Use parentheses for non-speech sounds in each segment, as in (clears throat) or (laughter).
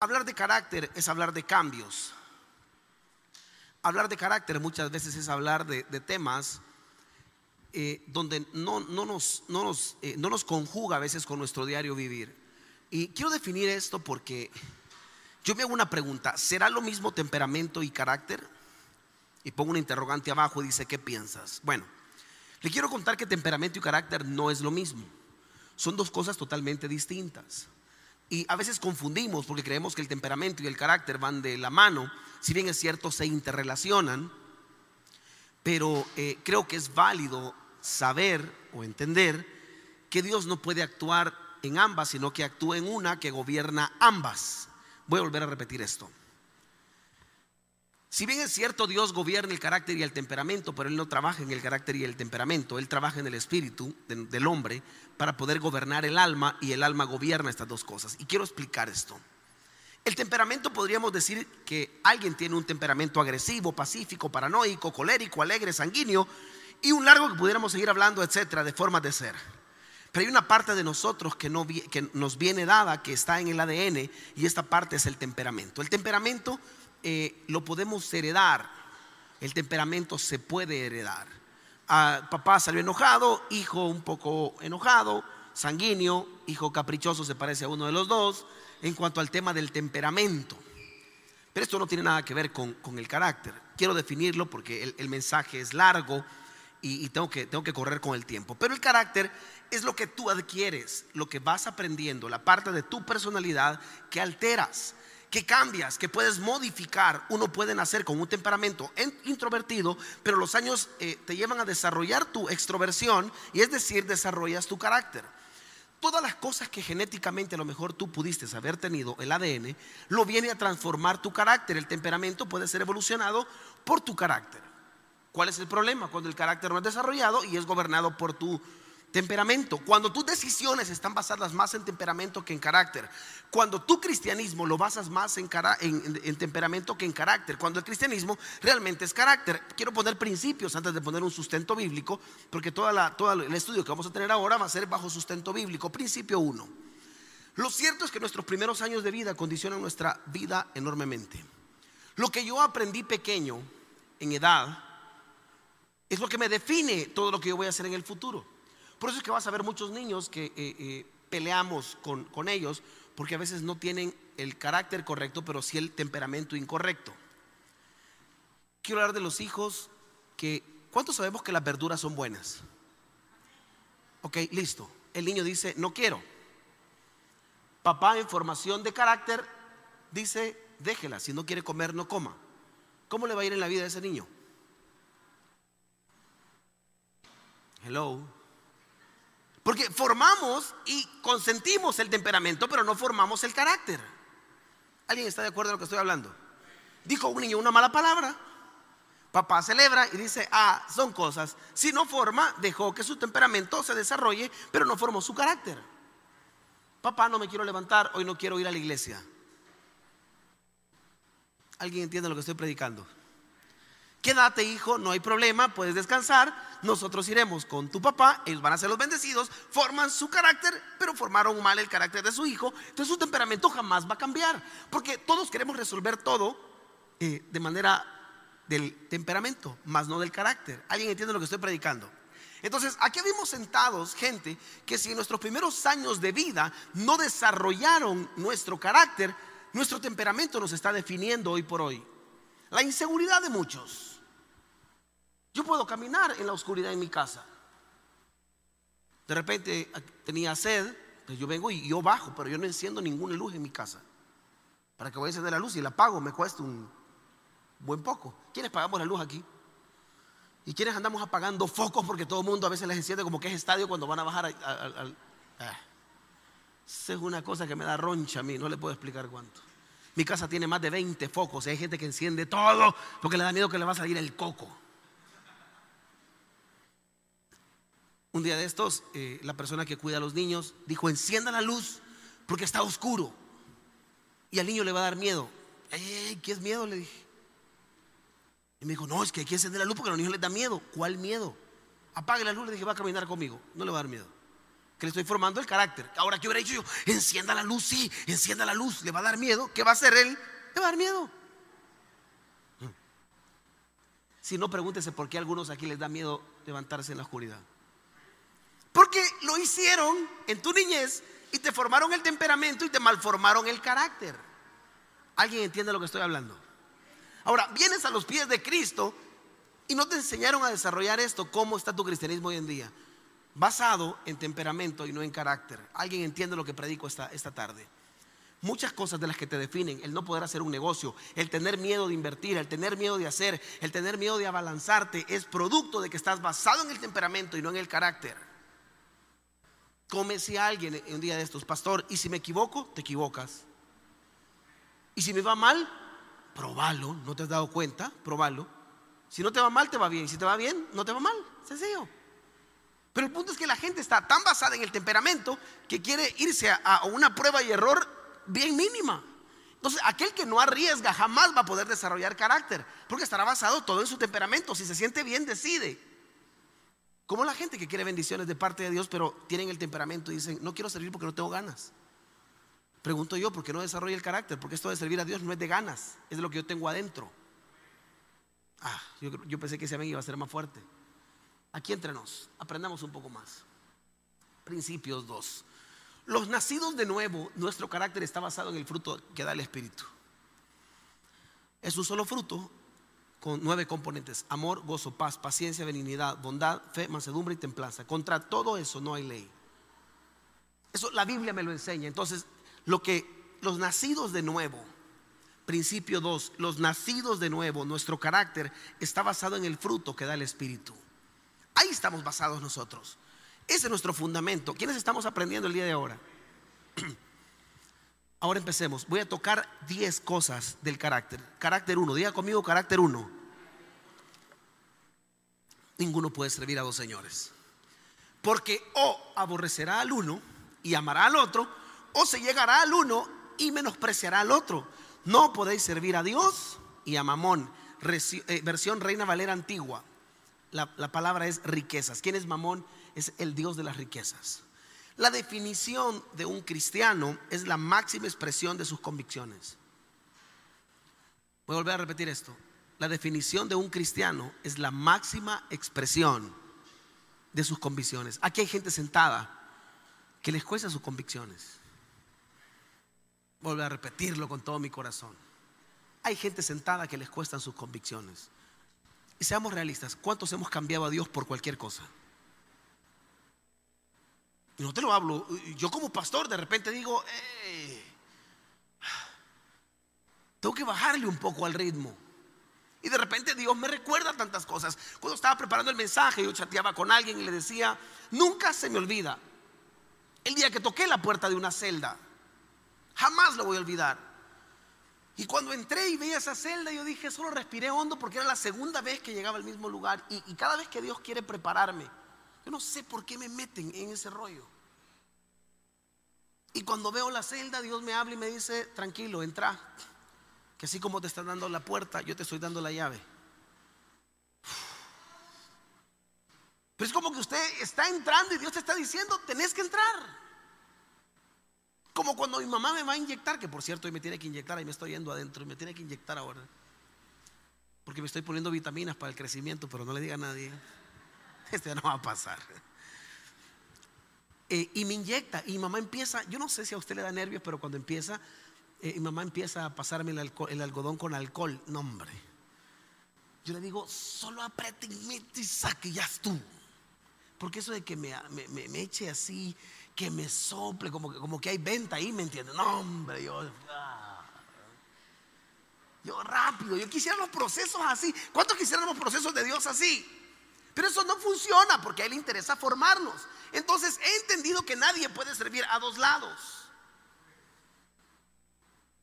Hablar de carácter es hablar de cambios. Hablar de carácter muchas veces es hablar de, temas eh, donde no, nos, no, nos, eh, no conjuga a veces con nuestro diario vivir. Y quiero definir esto porque yo me hago una pregunta, ¿será lo mismo temperamento y carácter? Y pongo un interrogante abajo y dice, ¿qué piensas? Bueno, le quiero contar que temperamento y carácter no es lo mismo. Son dos cosas totalmente distintas. Y a veces confundimos porque creemos que el temperamento y el carácter van de la mano, si bien es cierto, se interrelacionan, pero eh, creo que es válido saber o entender que Dios no puede actuar en ambas, sino que actúa en una que gobierna ambas. Voy a volver a repetir esto. Si bien es cierto, Dios gobierna el carácter y el temperamento, pero Él no trabaja en el carácter y el temperamento, Él trabaja en el espíritu del hombre para poder gobernar el alma y el alma gobierna estas dos cosas. Y quiero explicar esto. El temperamento podríamos decir que alguien tiene un temperamento agresivo, pacífico, paranoico, colérico, alegre, sanguíneo y un largo que pudiéramos seguir hablando, etcétera, de formas de ser. Pero hay una parte de nosotros que, no, que nos viene dada, que está en el ADN, y esta parte es el temperamento. El temperamento eh, lo podemos heredar. El temperamento se puede heredar. Ah, papá salió enojado, hijo un poco enojado, sanguíneo, hijo caprichoso se parece a uno de los dos en cuanto al tema del temperamento. Pero esto no tiene nada que ver con, el carácter. Quiero definirlo porque el, mensaje es largo y, tengo, que, tengo que correr con el tiempo. Pero el carácter es lo que tú adquieres, lo que vas aprendiendo, la parte de tu personalidad que alteras que cambias, que puedes modificar. Uno puede nacer con un temperamento introvertido, pero los años eh, te llevan a desarrollar tu extroversión y es decir, desarrollas tu carácter. Todas las cosas que genéticamente a lo mejor tú pudiste haber tenido, el ADN, lo viene a transformar tu carácter. El temperamento puede ser evolucionado por tu carácter. ¿Cuál es el problema? Cuando el carácter no es desarrollado y es gobernado por tu Temperamento. Cuando tus decisiones están basadas más en temperamento que en carácter. Cuando tu cristianismo lo basas más en, temperamento que en carácter. Cuando el cristianismo realmente es carácter. Quiero poner principios antes de poner un sustento bíblico, porque todo el estudio que vamos a tener ahora va a ser bajo sustento bíblico. Principio 1. Lo cierto es que nuestros primeros años de vida condicionan nuestra vida enormemente. Lo que yo aprendí pequeño, en edad, es lo que me define todo lo que yo voy a hacer en el futuro. Por eso es que vas a ver muchos niños que eh, eh, peleamos con, con ellos porque a veces no tienen el carácter correcto, pero sí el temperamento incorrecto. Quiero hablar de los hijos que, ¿cuántos sabemos que las verduras son buenas? Ok, listo. El niño dice, no quiero. Papá en formación de carácter dice, déjela, si no quiere comer, no coma. ¿Cómo le va a ir en la vida a ese niño? Hello. Porque formamos y consentimos el temperamento, pero no formamos el carácter. ¿Alguien está de acuerdo en lo que estoy hablando? Dijo un niño una mala palabra. Papá celebra y dice, ah, son cosas. Si no forma, dejó que su temperamento se desarrolle, pero no formó su carácter. Papá, no me quiero levantar, hoy no quiero ir a la iglesia. ¿Alguien entiende lo que estoy predicando? Quédate, hijo, no hay problema, puedes descansar. Nosotros iremos con tu papá, ellos van a ser los bendecidos, forman su carácter, pero formaron mal el carácter de su hijo. Entonces su temperamento jamás va a cambiar, porque todos queremos resolver todo eh, de manera del temperamento, más no del carácter. ¿Alguien entiende lo que estoy predicando? Entonces, aquí vimos sentados gente que si en nuestros primeros años de vida no desarrollaron nuestro carácter, nuestro temperamento nos está definiendo hoy por hoy. La inseguridad de muchos. Yo puedo caminar en la oscuridad en mi casa. De repente tenía sed, pues yo vengo y yo bajo, pero yo no enciendo ninguna luz en mi casa. Para que voy a encender la luz y la apago me cuesta un buen poco. ¿Quiénes pagamos la luz aquí? ¿Y quiénes andamos apagando focos porque todo el mundo a veces les enciende como que es estadio cuando van a bajar al... Esa es una cosa que me da roncha a mí, no le puedo explicar cuánto. Mi casa tiene más de 20 focos hay gente que enciende todo porque le da miedo que le va a salir el coco. Un día de estos, eh, la persona que cuida a los niños dijo, encienda la luz porque está oscuro. Y al niño le va a dar miedo. ¿Qué es miedo? Le dije. Y me dijo, no, es que hay que encender la luz porque a los niños les da miedo. ¿Cuál miedo? Apague la luz, le dije, va a caminar conmigo. No le va a dar miedo. Que le estoy formando el carácter. Ahora, ¿qué hubiera dicho yo? Encienda la luz, sí, encienda la luz. Le va a dar miedo. ¿Qué va a hacer él? Le va a dar miedo. Si no, pregúntese por qué a algunos aquí les da miedo levantarse en la oscuridad. Porque lo hicieron en tu niñez y te formaron el temperamento y te malformaron el carácter. ¿Alguien entiende lo que estoy hablando? Ahora, vienes a los pies de Cristo y no te enseñaron a desarrollar esto. ¿Cómo está tu cristianismo hoy en día? Basado en temperamento y no en carácter. ¿Alguien entiende lo que predico esta, esta tarde? Muchas cosas de las que te definen, el no poder hacer un negocio, el tener miedo de invertir, el tener miedo de hacer, el tener miedo de abalanzarte, es producto de que estás basado en el temperamento y no en el carácter. Como decía alguien un día de estos, pastor, y si me equivoco, te equivocas. Y si me va mal, probalo, no te has dado cuenta, probalo. Si no te va mal, te va bien. Si te va bien, no te va mal. Sencillo. Pero el punto es que la gente está tan basada en el temperamento que quiere irse a, una prueba y error bien mínima. Entonces, aquel que no arriesga jamás va a poder desarrollar carácter, porque estará basado todo en su temperamento. Si se siente bien, decide. Como la gente que quiere bendiciones de parte de Dios, pero tienen el temperamento y dicen, no quiero servir porque no tengo ganas. Pregunto yo, ¿por qué no desarrolla el carácter? Porque esto de servir a Dios no es de ganas, es de lo que yo tengo adentro. Ah, yo, pensé que ese amén iba a ser más fuerte. Aquí entre nos, aprendamos un poco más. Principios 2. Los nacidos de nuevo, nuestro carácter está basado en el fruto que da el Espíritu. Es un solo fruto con nueve componentes: amor, gozo, paz, paciencia, benignidad, bondad, fe, mansedumbre y templanza. Contra todo eso no hay ley. Eso la Biblia me lo enseña. Entonces, lo que los nacidos de nuevo, principio 2, los nacidos de nuevo, nuestro carácter está basado en el fruto que da el Espíritu. Ahí estamos basados nosotros. Ese es nuestro fundamento. ¿Quiénes estamos aprendiendo el día de ahora? (clears throat) Ahora empecemos. Voy a tocar 10 cosas del carácter. Carácter 1. Diga conmigo carácter 1. Ninguno puede servir a dos señores. Porque o aborrecerá al uno y amará al otro, o se llegará al uno y menospreciará al otro. No podéis servir a Dios y a Mamón. Eh, versión Reina Valera antigua. La, la palabra es riquezas. ¿Quién es Mamón? Es el Dios de las riquezas. La definición de un cristiano es la máxima expresión de sus convicciones. Voy a volver a repetir esto. La definición de un cristiano es la máxima expresión de sus convicciones. Aquí hay gente sentada que les cuesta sus convicciones. Vuelvo a repetirlo con todo mi corazón. Hay gente sentada que les cuestan sus convicciones. Y seamos realistas, ¿cuántos hemos cambiado a Dios por cualquier cosa? Y no te lo hablo. Yo como pastor de repente digo, tengo que bajarle un poco al ritmo. Y de repente Dios me recuerda tantas cosas. Cuando estaba preparando el mensaje, yo chateaba con alguien y le decía, nunca se me olvida el día que toqué la puerta de una celda. Jamás lo voy a olvidar. Y cuando entré y veía esa celda, yo dije, solo respiré hondo porque era la segunda vez que llegaba al mismo lugar. Y, cada vez que Dios quiere prepararme, yo no sé por qué me meten en ese rollo. Y cuando veo la celda, Dios me habla y me dice, tranquilo, entra. Que así como te están dando la puerta, yo te estoy dando la llave. Pero es como que usted está entrando y Dios te está diciendo, tenés que entrar. Como cuando mi mamá me va a inyectar, que por cierto hoy me tiene que inyectar, ahí me estoy yendo adentro y me tiene que inyectar ahora. Porque me estoy poniendo vitaminas para el crecimiento, pero no le diga a nadie. (laughs) Este no va a pasar. Eh, y me inyecta y mi mamá empieza, yo no sé si a usted le da nervios, pero cuando empieza, eh, mi mamá empieza a pasarme el, algodón con alcohol. No, hombre. Yo le digo, solo apriete y saque, ya tú. Porque eso de que me, me, me eche así que me sople, como que, como que hay venta ahí, ¿me entiendes? No, hombre, yo. Ah. yo rápido, yo quisiera los procesos así. ¿Cuántos quisieran los procesos de Dios así? Pero eso no funciona porque a Él le interesa formarnos. Entonces he entendido que nadie puede servir a dos lados.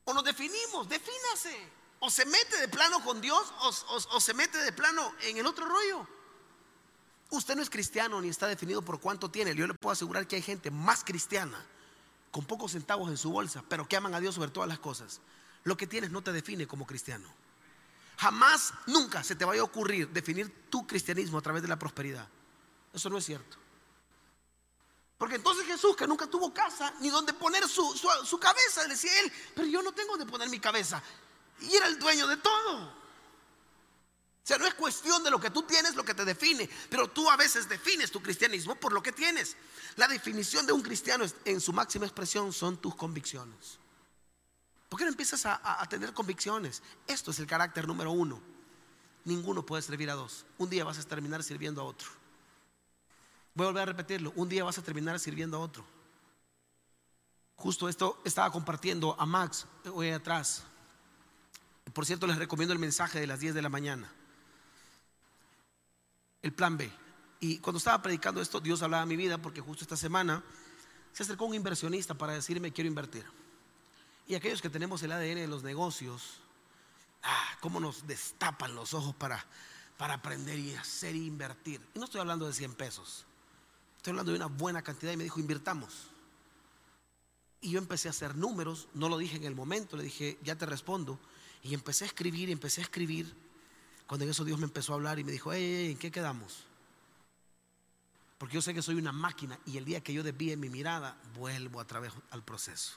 O nos definimos, defínase. O se mete de plano con Dios o se mete de plano en el otro rollo. Usted no es cristiano ni está definido por cuánto tiene. Yo le puedo asegurar que hay gente más cristiana, con pocos centavos en su bolsa, pero que aman a Dios sobre todas las cosas. Lo que tienes no te define como cristiano. Jamás, nunca se te vaya a ocurrir definir tu cristianismo a través de la prosperidad. Eso no es cierto. Porque entonces Jesús, que nunca tuvo casa ni donde poner su, su, cabeza, decía él, pero yo no tengo donde poner mi cabeza. Y era el dueño de todo. O sea, no es cuestión de lo que tú tienes lo que te define, pero tú a veces defines tu cristianismo por lo que tienes. La definición de un cristiano en su máxima expresión son tus convicciones. ¿Por qué no empiezas a, a tener convicciones? Esto es el carácter número uno. Ninguno puede servir a dos. Un día vas a terminar sirviendo a otro. Voy a volver a repetirlo. Un día vas a terminar sirviendo a otro. Justo esto estaba compartiendo a Max hoy atrás. Por cierto, les recomiendo el mensaje de las 10 de la mañana. El plan B. Y cuando estaba predicando esto, Dios hablaba a mi vida porque justo esta semana se acercó un inversionista para decirme quiero invertir. Y aquellos que tenemos el ADN de los negocios, ah, cómo nos destapan los ojos para, para aprender y hacer e invertir. Y no estoy hablando de 100 pesos. Estoy hablando de una buena cantidad y me dijo, invirtamos. Y yo empecé a hacer números, no lo dije en el momento, le dije, ya te respondo. Y empecé a escribir, y empecé a escribir. Cuando en eso Dios me empezó a hablar y me dijo, ¿en qué quedamos? Porque yo sé que soy una máquina y el día que yo desvíe mi mirada, vuelvo a través al proceso.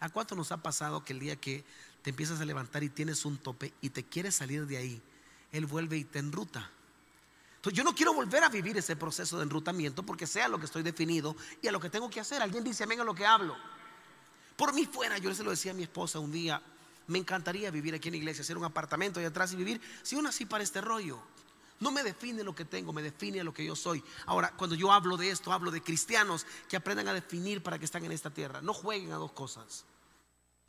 ¿A cuánto nos ha pasado que el día que te empiezas a levantar y tienes un tope y te quieres salir de ahí, Él vuelve y te enruta? yo no quiero volver a vivir ese proceso de enrutamiento porque sea lo que estoy definido y a lo que tengo que hacer. Alguien dice amén a lo que hablo. Por mí fuera, yo se lo decía a mi esposa un día, me encantaría vivir aquí en la iglesia, hacer un apartamento ahí atrás y vivir, si uno así para este rollo. No me define lo que tengo, me define lo que yo soy. Ahora, cuando yo hablo de esto, hablo de cristianos que aprendan a definir para que están en esta tierra. No jueguen a dos cosas.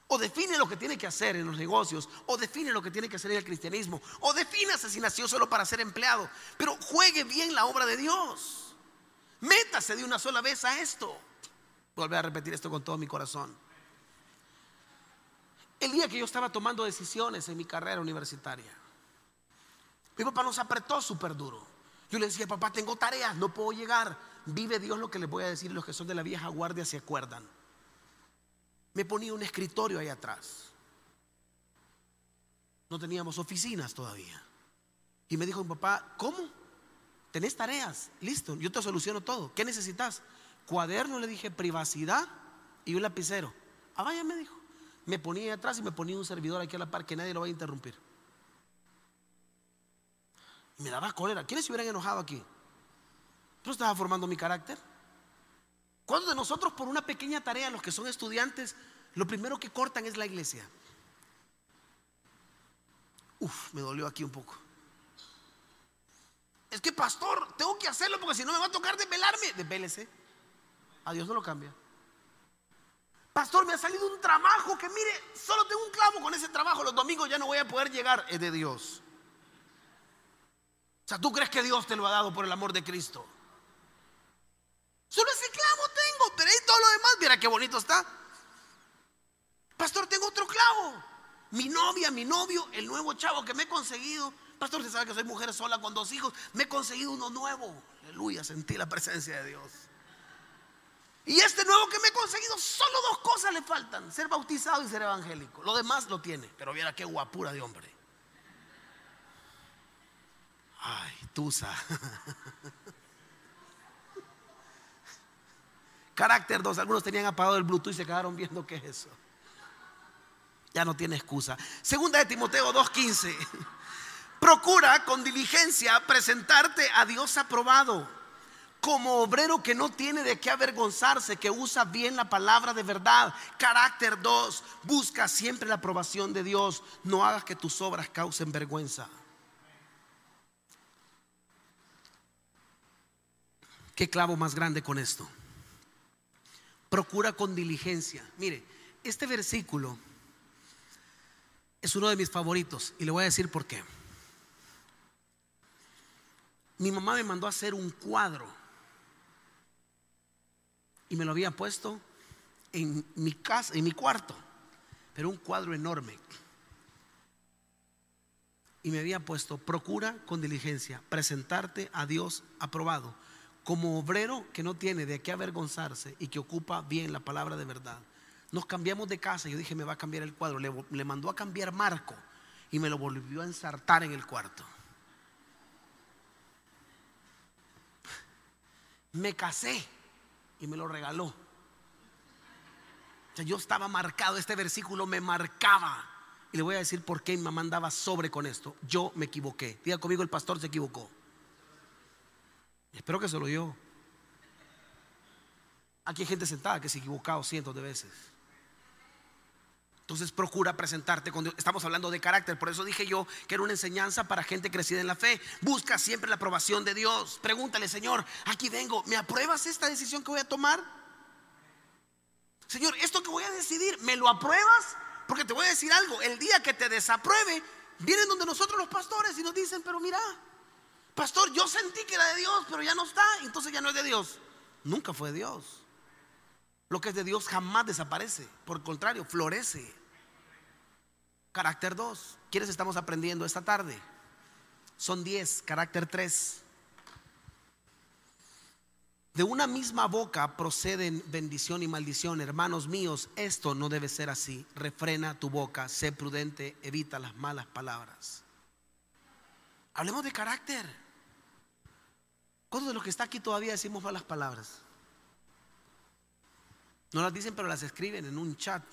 O define lo que tiene que hacer en los negocios, o define lo que tiene que hacer en el cristianismo, o define si nació solo para ser empleado, pero juegue bien la obra de Dios. Métase de una sola vez a esto. Volver a repetir esto con todo mi corazón. El día que yo estaba tomando decisiones en mi carrera universitaria, mi papá nos apretó súper duro. Yo le decía, papá, tengo tareas, no puedo llegar. Vive Dios lo que les voy a decir, los que son de la vieja guardia se acuerdan me ponía un escritorio ahí atrás. No teníamos oficinas todavía. Y me dijo mi papá, ¿cómo? ¿Tenés tareas? Listo, yo te soluciono todo. ¿Qué necesitas? Cuaderno, le dije, privacidad y un lapicero. Ah, vaya, me dijo. Me ponía atrás y me ponía un servidor aquí a la par que nadie lo va a interrumpir. Y me daba cólera. ¿Quiénes se hubieran enojado aquí? ¿Tú estabas formando mi carácter? ¿Cuántos de nosotros por una pequeña tarea, los que son estudiantes, lo primero que cortan es la iglesia? Uf, me dolió aquí un poco. Es que pastor, tengo que hacerlo porque si no me va a tocar desvelarme. Desvélese. A Dios no lo cambia. Pastor, me ha salido un trabajo que mire, solo tengo un clavo con ese trabajo. Los domingos ya no voy a poder llegar. Es de Dios. O sea, ¿tú crees que Dios te lo ha dado por el amor de Cristo? Solo ese clavo tengo, pero ahí todo lo demás, mira qué bonito está. Pastor, tengo otro clavo. Mi novia, mi novio, el nuevo chavo que me he conseguido. Pastor, usted sabe que soy mujer sola con dos hijos. Me he conseguido uno nuevo. Aleluya, sentí la presencia de Dios. Y este nuevo que me he conseguido, solo dos cosas le faltan: ser bautizado y ser evangélico. Lo demás lo tiene, pero mira qué guapura de hombre. Ay, Tusa. (laughs) Carácter 2. Algunos tenían apagado el Bluetooth y se quedaron viendo qué es eso. Ya no tiene excusa. Segunda de Timoteo 2.15. (laughs) Procura con diligencia presentarte a Dios aprobado como obrero que no tiene de qué avergonzarse, que usa bien la palabra de verdad. Carácter 2, busca siempre la aprobación de Dios. No hagas que tus obras causen vergüenza. ¿Qué clavo más grande con esto? procura con diligencia. Mire, este versículo es uno de mis favoritos y le voy a decir por qué. Mi mamá me mandó hacer un cuadro y me lo había puesto en mi casa, en mi cuarto, pero un cuadro enorme. Y me había puesto, procura con diligencia presentarte a Dios aprobado como obrero que no tiene de qué avergonzarse y que ocupa bien la palabra de verdad. Nos cambiamos de casa yo dije, me va a cambiar el cuadro. Le, mandó a cambiar Marco y me lo volvió a ensartar en el cuarto. Me casé y me lo regaló. O sea, yo estaba marcado, este versículo me marcaba. Y le voy a decir por qué mi mamá andaba sobre con esto. Yo me equivoqué. Diga conmigo, el pastor se equivocó. Espero que se lo yo. Aquí hay gente sentada que se ha equivocado cientos de veces. Entonces procura presentarte con. Estamos hablando de carácter, por eso dije yo que era una enseñanza para gente crecida en la fe. Busca siempre la aprobación de Dios. Pregúntale, Señor, aquí vengo, ¿me apruebas esta decisión que voy a tomar? Señor, esto que voy a decidir, ¿me lo apruebas? Porque te voy a decir algo, el día que te desapruebe, vienen donde nosotros los pastores y nos dicen, pero mira, pastor, yo sentí que era de Dios, pero ya no está, entonces ya no es de Dios. Nunca fue de Dios. Lo que es de Dios jamás desaparece, por el contrario, florece. Carácter 2. ¿Quiénes estamos aprendiendo esta tarde? Son 10, carácter 3. De una misma boca proceden bendición y maldición. Hermanos míos, esto no debe ser así. Refrena tu boca, sé prudente, evita las malas palabras. Hablemos de carácter. ¿Cuántos de los que está aquí todavía decimos malas palabras? No las dicen, pero las escriben en un chat.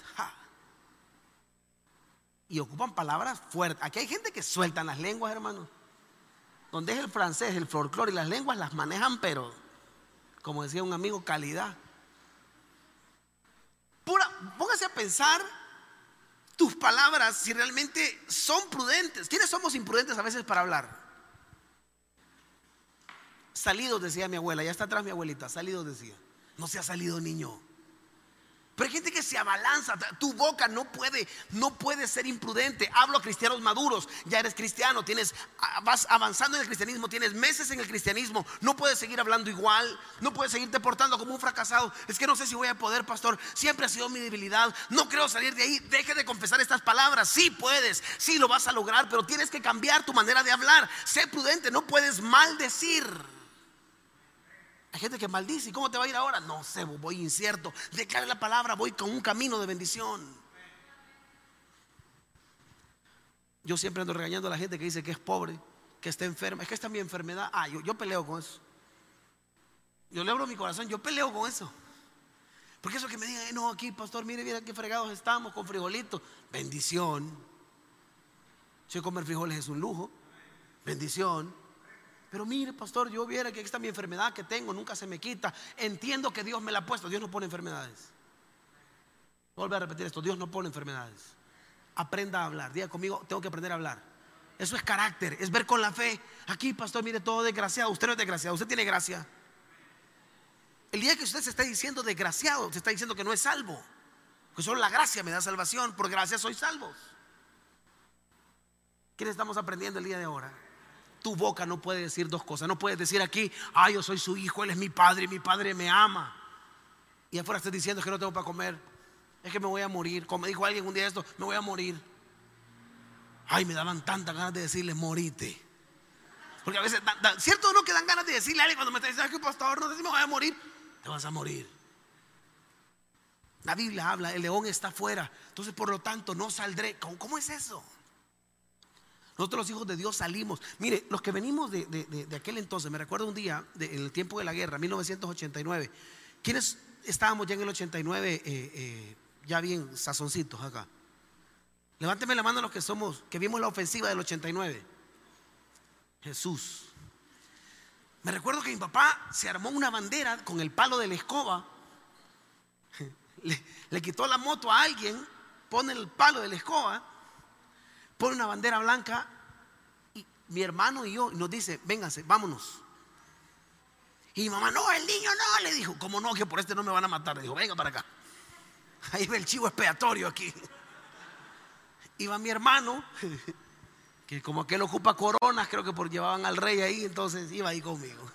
Y ocupan palabras fuertes. Aquí hay gente que sueltan las lenguas, hermano. Donde es el francés, el folclore y las lenguas las manejan, pero, como decía un amigo, calidad. Pura, póngase a pensar tus palabras si realmente son prudentes. ¿Quiénes somos imprudentes a veces para hablar? Salidos, decía mi abuela, ya está atrás mi abuelita, salidos decía. No se ha salido niño. Pero hay gente que se abalanza. Tu boca no puede, no puede ser imprudente. Hablo a cristianos maduros. Ya eres cristiano, tienes, vas avanzando en el cristianismo, tienes meses en el cristianismo. No puedes seguir hablando igual. No puedes seguirte portando como un fracasado. Es que no sé si voy a poder, pastor. Siempre ha sido mi debilidad. No creo salir de ahí. Deje de confesar estas palabras. Sí puedes, sí lo vas a lograr, pero tienes que cambiar tu manera de hablar. Sé prudente. No puedes maldecir. Hay gente que maldice. ¿Y cómo te va a ir ahora? No sé, voy incierto. Declare la palabra, voy con un camino de bendición. Yo siempre ando regañando a la gente que dice que es pobre, que está enferma. Es que está mi enfermedad. Ah, yo, yo peleo con eso. Yo le abro mi corazón, yo peleo con eso. Porque eso que me digan, no, aquí, pastor, mire, mira qué fregados estamos con frijolitos. Bendición. Si comer frijoles es un lujo. Bendición. Pero mire, pastor, yo viera que esta mi enfermedad que tengo, nunca se me quita. Entiendo que Dios me la ha puesto. Dios no pone enfermedades. Vuelvo a repetir esto, Dios no pone enfermedades. Aprenda a hablar. Diga conmigo, tengo que aprender a hablar. Eso es carácter, es ver con la fe. Aquí, pastor, mire, todo desgraciado. Usted no es desgraciado, usted tiene gracia. El día que usted se está diciendo desgraciado, se está diciendo que no es salvo. Que solo la gracia me da salvación. Por gracia soy salvos. ¿Quiénes estamos aprendiendo el día de ahora? Tu boca no puede decir dos cosas. No puedes decir aquí, ah, yo soy su hijo, él es mi padre mi padre me ama. Y afuera estás diciendo que no tengo para comer. Es que me voy a morir. Como dijo alguien un día esto, me voy a morir. Ay, me daban tantas ganas de decirle, morite. Porque a veces, ¿cierto o no que dan ganas de decirle a alguien cuando me está diciendo, que pastor, no sé si me voy a morir? Te vas a morir. La Biblia habla, el león está afuera. Entonces, por lo tanto, no saldré. cómo es eso? Nosotros los hijos de Dios salimos. Mire, los que venimos de, aquel entonces, me recuerdo un día, en el tiempo de la guerra, 1989, ¿quiénes estábamos ya en el 89 eh, eh, ya bien sazoncitos acá? Levánteme la mano los que somos, que vimos la ofensiva del 89. Jesús. Me recuerdo que mi papá se armó una bandera con el palo de la escoba, (laughs) le, le quitó la moto a alguien, pone el palo de la escoba pone una bandera blanca y mi hermano y yo nos dice, vénganse, vámonos. Y mi mamá, no, el niño no, le dijo, como no, que por este no me van a matar. Le dijo, venga para acá. Ahí ve el chivo expiatorio aquí. Iba mi hermano, (laughs) que como aquel ocupa coronas, creo que por llevaban al rey ahí, entonces iba ahí conmigo.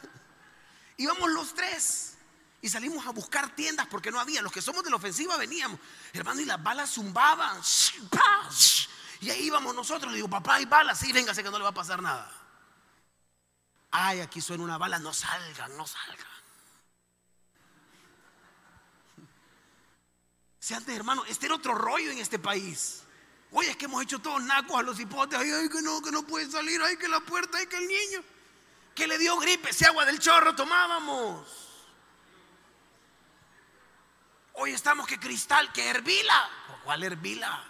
Íbamos los tres y salimos a buscar tiendas porque no había. Los que somos de la ofensiva veníamos, hermano, y las balas zumbaban. Y ahí íbamos nosotros. Le digo, papá, hay balas. Sí, véngase que no le va a pasar nada. Ay, aquí suena una bala. No salgan, no salgan. Si antes, hermano, este era otro rollo en este país. Oye, es que hemos hecho todos nacos a los hipotes. Ay, ay, que no, que no puede salir. Ay, que la puerta, ay, que el niño. Que le dio gripe. Ese agua del chorro tomábamos. Hoy estamos que cristal, que hervila. ¿Cuál hervila?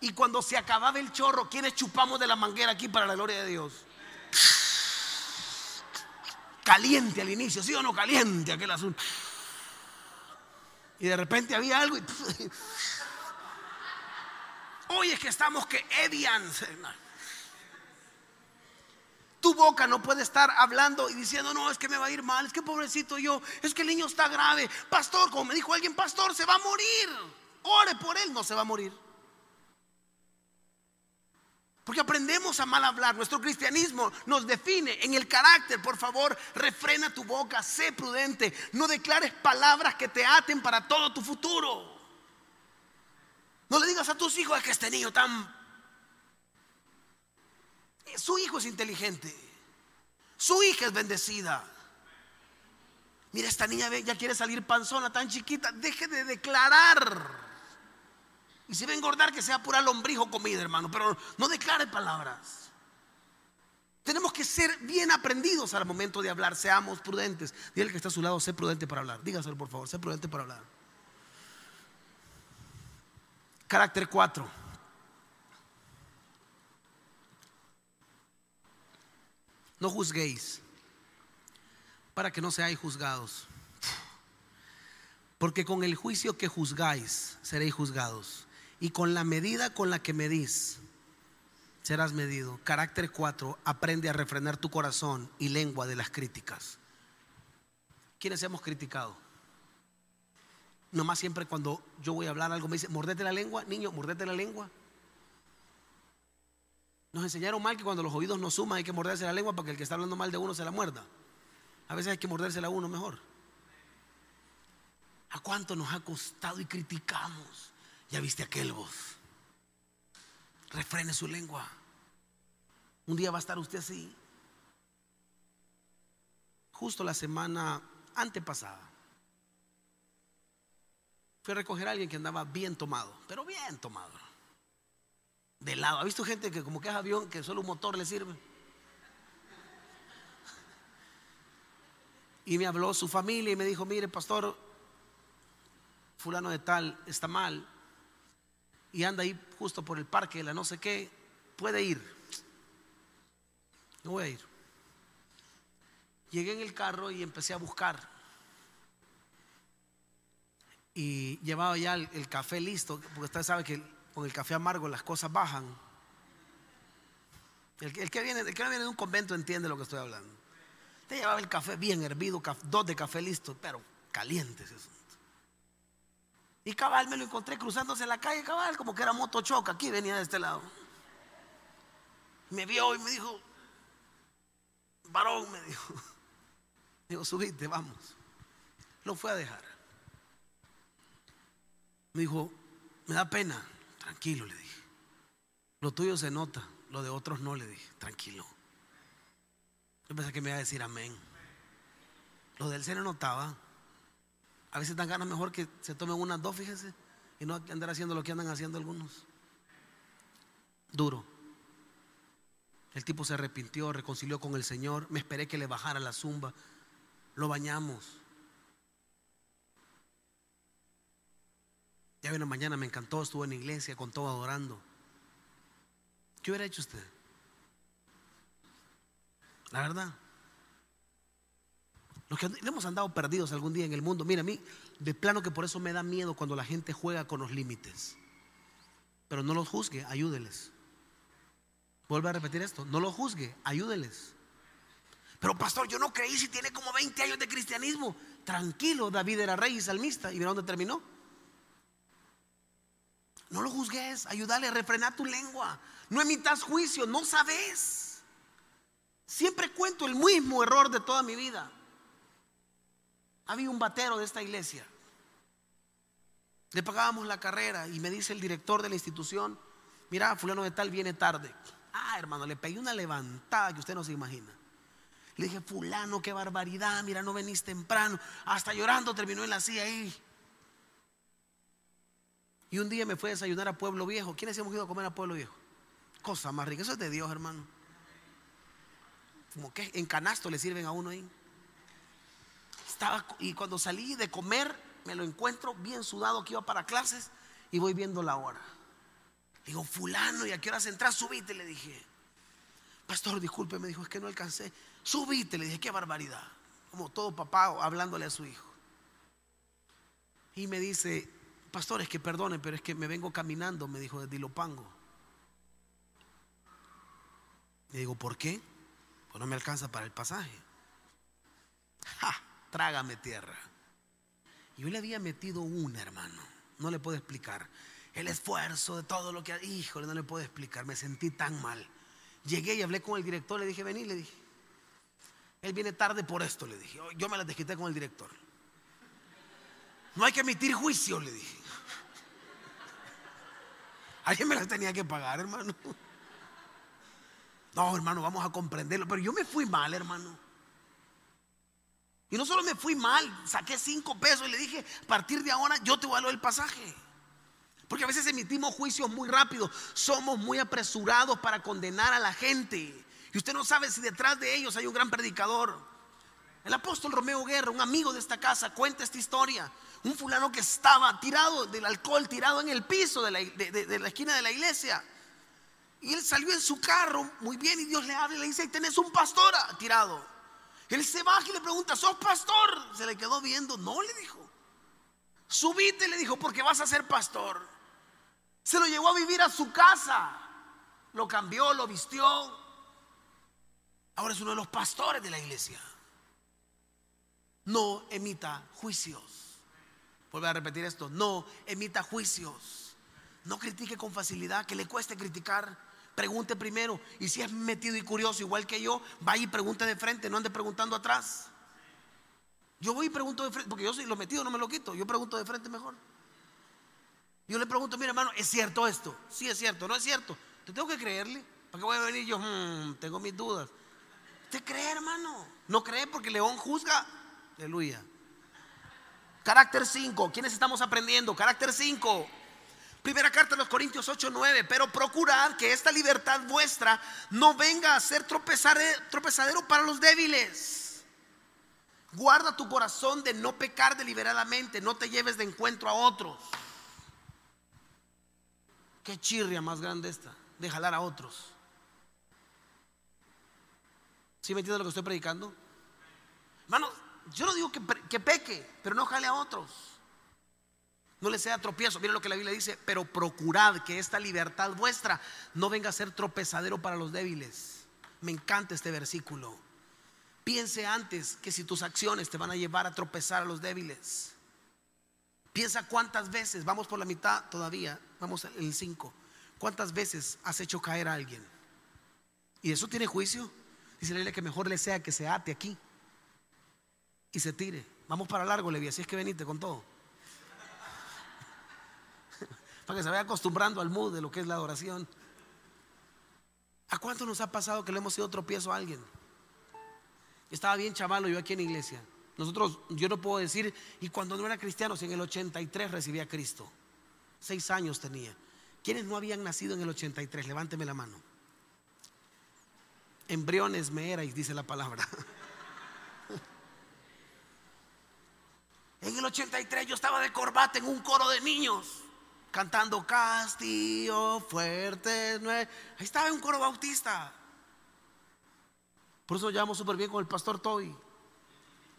Y cuando se acababa el chorro, ¿quiénes chupamos de la manguera aquí para la gloria de Dios? Caliente al inicio, ¿sí o no? Caliente aquel asunto. Y de repente había algo y... (laughs) Hoy es que estamos que edian. Tu boca no puede estar hablando y diciendo, no, es que me va a ir mal, es que pobrecito yo, es que el niño está grave. Pastor, como me dijo alguien, pastor, se va a morir. Ore por él, no se va a morir. Porque aprendemos a mal hablar. Nuestro cristianismo nos define en el carácter. Por favor, refrena tu boca, sé prudente. No declares palabras que te aten para todo tu futuro. No le digas a tus hijos es que este niño tan su hijo es inteligente. Su hija es bendecida. Mira, esta niña ya quiere salir panzona, tan chiquita. Deje de declarar. Y si va a engordar, que sea pura lombrijo comida, hermano. Pero no declare palabras. Tenemos que ser bien aprendidos al momento de hablar. Seamos prudentes. Dile que está a su lado, sé prudente para hablar. Dígaselo, por favor, sé prudente para hablar. Carácter 4. No juzguéis para que no seáis juzgados. Porque con el juicio que juzgáis seréis juzgados. Y con la medida con la que medís serás medido. Carácter 4. Aprende a refrenar tu corazón y lengua de las críticas. ¿Quiénes hemos criticado? Nomás siempre cuando yo voy a hablar algo me dice, mordete la lengua, niño, mordete la lengua. Nos enseñaron mal que cuando los oídos no suman hay que morderse la lengua para que el que está hablando mal de uno se la muerda. A veces hay que mordérsela a uno mejor. ¿A cuánto nos ha costado y criticamos? Ya viste aquel voz. Refrene su lengua. Un día va a estar usted así. Justo la semana antepasada. Fui a recoger a alguien que andaba bien tomado, pero bien tomado de lado. ¿Ha visto gente que como que es avión, que solo un motor le sirve? Y me habló su familia y me dijo, mire, pastor, fulano de tal está mal y anda ahí justo por el parque de la no sé qué, puede ir. No voy a ir. Llegué en el carro y empecé a buscar. Y llevaba ya el, café listo, porque usted sabe que con el café amargo las cosas bajan. El, que viene, el que viene de un convento entiende lo que estoy hablando. Te llevaba el café bien hervido, dos de café listo, pero calientes. Eso. Y cabal me lo encontré cruzándose la calle, cabal, como que era motochoca. Aquí venía de este lado. Me vio y me dijo, varón, me dijo. (laughs) Digo, subite, vamos. Lo fue a dejar. Me dijo, me da pena. Tranquilo, le dije. Lo tuyo se nota, lo de otros no, le dije. Tranquilo. Yo pensé que me iba a decir amén. Lo de él se le notaba. A veces dan ganas mejor que se tomen unas dos, fíjese, y no andar haciendo lo que andan haciendo algunos. Duro. El tipo se arrepintió, reconcilió con el Señor. Me esperé que le bajara la zumba. Lo bañamos. Ya una mañana me encantó, estuvo en la iglesia con todo adorando. ¿Qué hubiera hecho usted? La verdad. Los que hemos andado perdidos algún día en el mundo. Mira, a mí, de plano que por eso me da miedo cuando la gente juega con los límites. Pero no los juzgue, ayúdeles. Vuelve a repetir esto, no los juzgue, ayúdeles. Pero pastor, yo no creí si tiene como 20 años de cristianismo. Tranquilo, David era rey y salmista. ¿Y mira dónde terminó? No lo juzgues, ayúdale a refrenar tu lengua. No emitas juicio, no sabes. Siempre cuento el mismo error de toda mi vida. Había un batero de esta iglesia. Le pagábamos la carrera y me dice el director de la institución, mira, fulano de tal viene tarde. Ah, hermano, le pegué una levantada que usted no se imagina. Le dije, fulano, qué barbaridad, mira, no venís temprano. Hasta llorando terminó en la silla ahí. Y un día me fue a desayunar a Pueblo Viejo. ¿Quiénes hemos ido a comer a Pueblo Viejo? Cosa más rica. Eso es de Dios, hermano. Como que en canasto le sirven a uno ahí. Y cuando salí de comer, me lo encuentro bien sudado que iba para clases y voy viendo la hora. Digo, fulano, ¿y a qué hora entras? Subite, le dije. Pastor, disculpe, me dijo, es que no alcancé. Subite, le dije, qué barbaridad. Como todo papá hablándole a su hijo. Y me dice, pastor, es que perdone, pero es que me vengo caminando, me dijo, desde Dilopango. Le digo, ¿por qué? Pues no me alcanza para el pasaje. ¡Ja! Trágame tierra. Yo le había metido una, hermano. No le puedo explicar. El esfuerzo de todo lo que... Híjole, no le puedo explicar. Me sentí tan mal. Llegué y hablé con el director. Le dije, vení, le dije. Él viene tarde por esto, le dije. Yo me la desquité con el director. No hay que emitir juicio, le dije. Alguien me las tenía que pagar, hermano. No, hermano, vamos a comprenderlo. Pero yo me fui mal, hermano. Y no solo me fui mal, saqué cinco pesos y le dije, a partir de ahora yo te voy a dar el pasaje. Porque a veces emitimos juicios muy rápido, somos muy apresurados para condenar a la gente. Y usted no sabe si detrás de ellos hay un gran predicador. El apóstol Romeo Guerra, un amigo de esta casa, cuenta esta historia. Un fulano que estaba tirado del alcohol, tirado en el piso de la, de la esquina de la iglesia. Y él salió en su carro muy bien y Dios le habla y le dice, tenés un pastor tirado. Él se baja y le pregunta, ¿sos pastor? Se le quedó viendo, no le dijo. Subite, le dijo, porque vas a ser pastor. Se lo llevó a vivir a su casa. Lo cambió, lo vistió. Ahora es uno de los pastores de la iglesia. No emita juicios. Vuelvo a repetir esto. No emita juicios. No critique con facilidad, que le cueste criticar. Pregunte primero. Y si es metido y curioso, igual que yo, vaya y pregunte de frente, no ande preguntando atrás. Yo voy y pregunto de frente, porque yo soy lo metido, no me lo quito. Yo pregunto de frente mejor. Yo le pregunto, mira hermano, ¿es cierto esto? Sí, es cierto, no es cierto. Te tengo que creerle. ¿Para qué voy a venir yo? Hmm, tengo mis dudas. ¿Te cree, hermano? No cree porque León juzga. Aleluya. Carácter 5. ¿Quiénes estamos aprendiendo? Carácter 5. Primera carta de los Corintios 8, 9. Pero procurad que esta libertad vuestra no venga a ser tropezadero para los débiles. Guarda tu corazón de no pecar deliberadamente. No te lleves de encuentro a otros. Qué chirria más grande esta. De jalar a otros. ¿Sí me entiende lo que estoy predicando? Hermano, yo no digo que peque, pero no jale a otros no le sea tropiezo. Miren lo que la Biblia dice, pero procurad que esta libertad vuestra no venga a ser tropezadero para los débiles. Me encanta este versículo. Piense antes que si tus acciones te van a llevar a tropezar a los débiles. Piensa cuántas veces, vamos por la mitad todavía, vamos en el 5. ¿Cuántas veces has hecho caer a alguien? ¿Y eso tiene juicio? Dice la Biblia que mejor le sea que se ate aquí y se tire. Vamos para largo, Levi, así es que venite con todo para que se vaya acostumbrando al mood de lo que es la adoración. ¿A cuánto nos ha pasado que le hemos sido tropiezo a alguien? Estaba bien chavalo yo aquí en iglesia. Nosotros, yo no puedo decir, y cuando no era cristiano, en el 83 recibí a Cristo. Seis años tenía. ¿Quiénes no habían nacido en el 83? Levánteme la mano. Embriones me erais, dice la palabra. (laughs) En el 83 yo estaba de corbata en un coro de niños cantando Castillo fuerte. Ahí estaba un coro bautista. Por eso llevamos súper bien con el pastor Toby.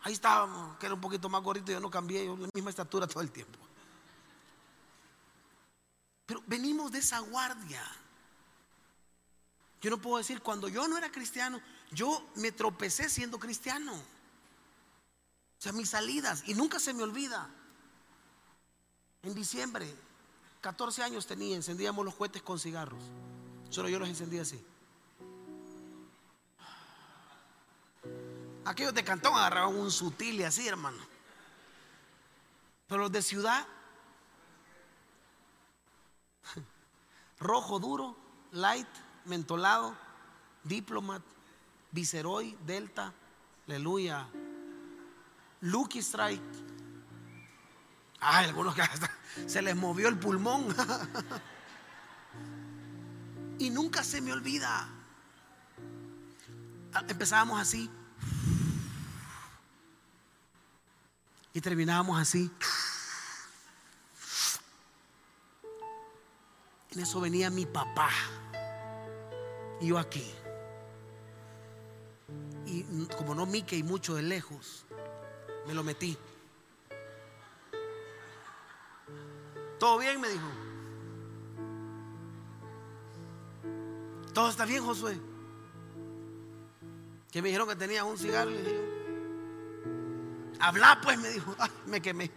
Ahí estábamos, que era un poquito más gordito, yo no cambié, yo la misma estatura todo el tiempo. Pero venimos de esa guardia. Yo no puedo decir, cuando yo no era cristiano, yo me tropecé siendo cristiano. O sea, mis salidas, y nunca se me olvida. En diciembre 14 años tenía, encendíamos los cohetes con cigarros. Solo yo los encendía así. Aquellos de cantón agarraban un sutil y así, hermano. Pero los de ciudad, (laughs) rojo duro, light, mentolado, diplomat, viceroy, delta, aleluya, Lucky Strike. Ay, algunos que se les movió el pulmón. y nunca se me olvida. Empezábamos así. Y terminábamos así. En eso venía mi papá. Y yo aquí. Y como no Mickey mucho de lejos, me lo metí. ¿Todo bien? Me dijo. ¿Todo está bien, Josué? Que me dijeron que tenía un cigarro. Le dije, Habla pues, me dijo. me quemé.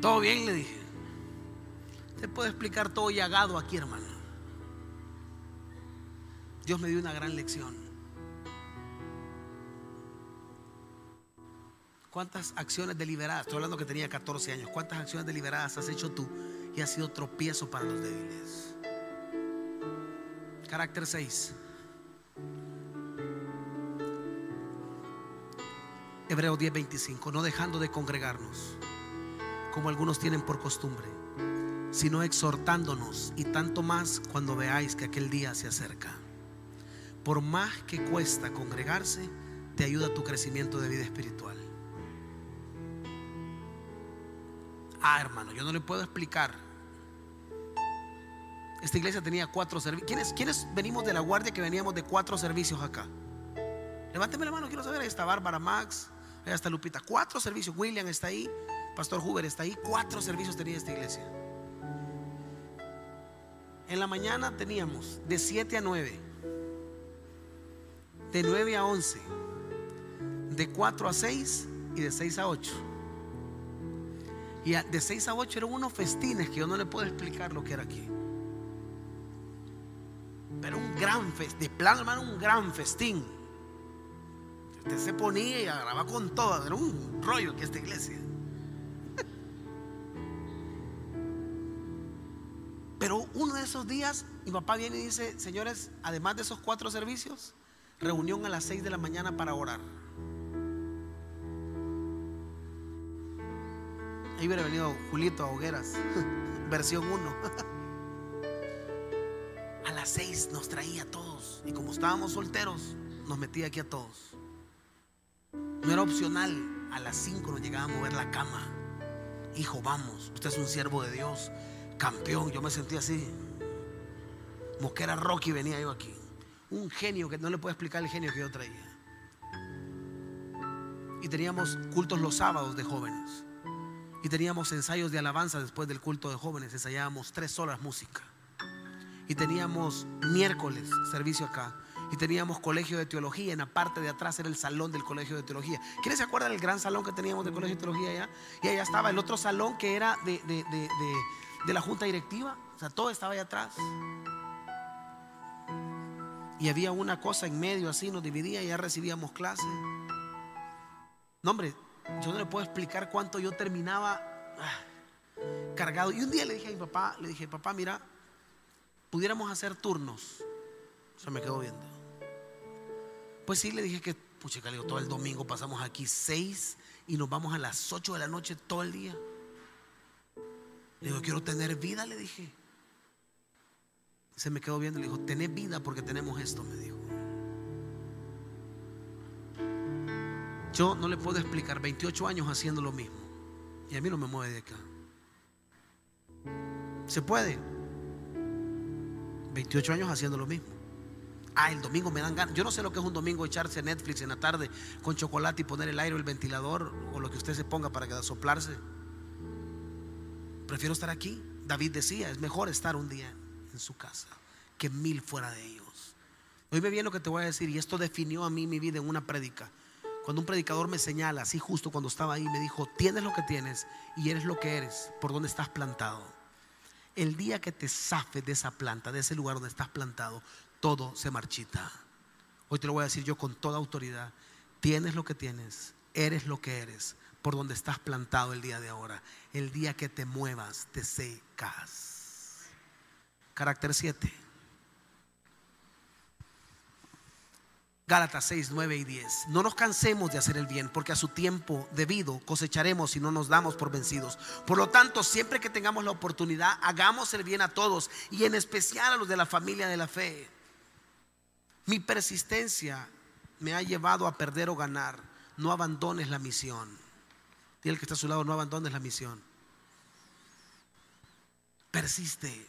Todo bien, le dije. Te puedo explicar todo llagado aquí, hermano. Dios me dio una gran lección. ¿Cuántas acciones deliberadas? Estoy hablando que tenía 14 años. ¿Cuántas acciones deliberadas has hecho tú y ha sido tropiezo para los débiles? Carácter 6. Hebreos 10:25, no dejando de congregarnos, como algunos tienen por costumbre, sino exhortándonos y tanto más cuando veáis que aquel día se acerca. Por más que cuesta congregarse, te ayuda tu crecimiento de vida espiritual. Ah, hermano, yo no le puedo explicar. Esta iglesia tenía cuatro servicios. ¿Quiénes, ¿Quiénes venimos de la guardia que veníamos de cuatro servicios acá? Levánteme la mano, quiero saber. Ahí está Bárbara, Max, ahí está Lupita. Cuatro servicios. William está ahí, Pastor Huber está ahí. Cuatro servicios tenía esta iglesia. En la mañana teníamos de 7 a 9, de 9 a 11, de 4 a 6 y de 6 a 8. Y de 6 a 8 eran unos festines que yo no le puedo explicar lo que era aquí. Pero un gran festín, de plano hermano, un gran festín. Usted se ponía y agarraba con todo, era un rollo que esta iglesia. (laughs) Pero uno de esos días, mi papá viene y dice, señores, además de esos cuatro servicios, reunión a las 6 de la mañana para orar. Ahí hubiera venido Julito a Hogueras, (laughs) versión 1. (laughs) a las 6 nos traía a todos. Y como estábamos solteros, nos metía aquí a todos. No era opcional. A las 5 nos llegaba a mover la cama. Hijo, vamos. Usted es un siervo de Dios. Campeón. Yo me sentía así. Mosquera Rocky venía yo aquí. Un genio que no le puedo explicar el genio que yo traía. Y teníamos cultos los sábados de jóvenes. Y teníamos ensayos de alabanza después del culto de jóvenes. Ensayábamos tres horas música. Y teníamos miércoles servicio acá. Y teníamos colegio de teología. En la parte de atrás era el salón del colegio de teología. ¿Quiénes se acuerdan del gran salón que teníamos del colegio de teología allá? Y allá estaba el otro salón que era de, de, de, de la junta directiva. O sea, todo estaba allá atrás. Y había una cosa en medio así, nos dividía y ya recibíamos clases. No, hombre, yo no le puedo explicar cuánto yo terminaba ah, cargado. Y un día le dije a mi papá, le dije, papá, mira, pudiéramos hacer turnos. Se me quedó viendo. Pues sí, le dije que, pucha, digo, todo el domingo pasamos aquí seis y nos vamos a las ocho de la noche todo el día. Le digo, quiero tener vida, le dije. Se me quedó viendo, le dijo, tenés vida porque tenemos esto, me dijo. Yo no le puedo explicar 28 años haciendo lo mismo. Y a mí no me mueve de acá. ¿Se puede? 28 años haciendo lo mismo. Ah, el domingo me dan ganas. Yo no sé lo que es un domingo echarse Netflix en la tarde con chocolate y poner el aire o el ventilador o lo que usted se ponga para que soplarse. Prefiero estar aquí. David decía, es mejor estar un día en su casa que mil fuera de ellos. Oíme bien lo que te voy a decir y esto definió a mí mi vida en una prédica. Cuando un predicador me señala, así justo cuando estaba ahí, me dijo, tienes lo que tienes y eres lo que eres, por donde estás plantado. El día que te zafes de esa planta, de ese lugar donde estás plantado, todo se marchita. Hoy te lo voy a decir yo con toda autoridad. Tienes lo que tienes, eres lo que eres, por donde estás plantado el día de ahora. El día que te muevas, te secas. Carácter 7. Gálatas 6, 9 y 10. No nos cansemos de hacer el bien, porque a su tiempo debido cosecharemos si no nos damos por vencidos. Por lo tanto, siempre que tengamos la oportunidad, hagamos el bien a todos y en especial a los de la familia de la fe. Mi persistencia me ha llevado a perder o ganar no abandones la misión. Dile el que está a su lado, no abandones la misión. Persiste.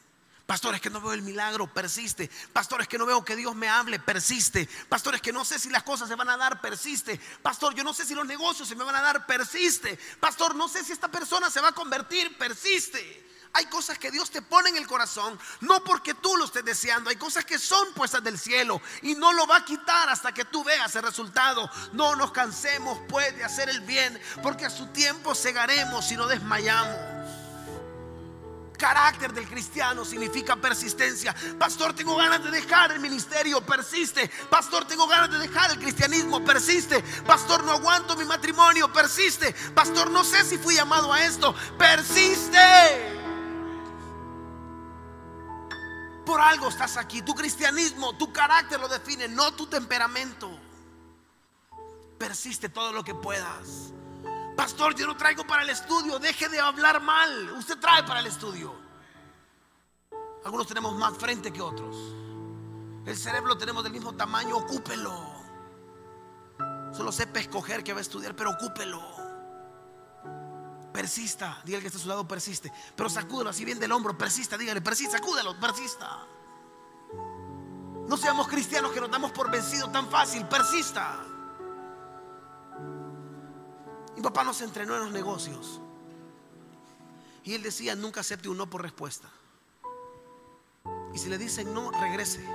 Pastores que no veo el milagro, persiste. Pastores que no veo que Dios me hable, persiste. Pastores que no sé si las cosas se van a dar, persiste. Pastor, yo no sé si los negocios se me van a dar, persiste. Pastor, no sé si esta persona se va a convertir, persiste. Hay cosas que Dios te pone en el corazón, no porque tú lo estés deseando. Hay cosas que son puestas del cielo y no lo va a quitar hasta que tú veas el resultado. No nos cansemos pues de hacer el bien, porque a su tiempo cegaremos y no desmayamos. Carácter del cristiano significa persistencia. Pastor, tengo ganas de dejar el ministerio, persiste. Pastor, tengo ganas de dejar el cristianismo, persiste. Pastor, no aguanto mi matrimonio, persiste. Pastor, no sé si fui llamado a esto, persiste. Por algo estás aquí. Tu cristianismo, tu carácter lo define, no tu temperamento. Persiste todo lo que puedas. Pastor, yo no traigo para el estudio. Deje de hablar mal. Usted trae para el estudio. Algunos tenemos más frente que otros. El cerebro lo tenemos del mismo tamaño. Ocúpelo. Solo sepa escoger que va a estudiar, pero ocúpelo. Persista, dígale que está a su lado, persiste. Pero sacúdelo así bien del hombro, persista, dígale, persista, sacúdelo, persista. No seamos cristianos que nos damos por vencido tan fácil, persista. Mi papá nos entrenó en los negocios. Y él decía, nunca acepte un no por respuesta. Y si le dicen no, regrese.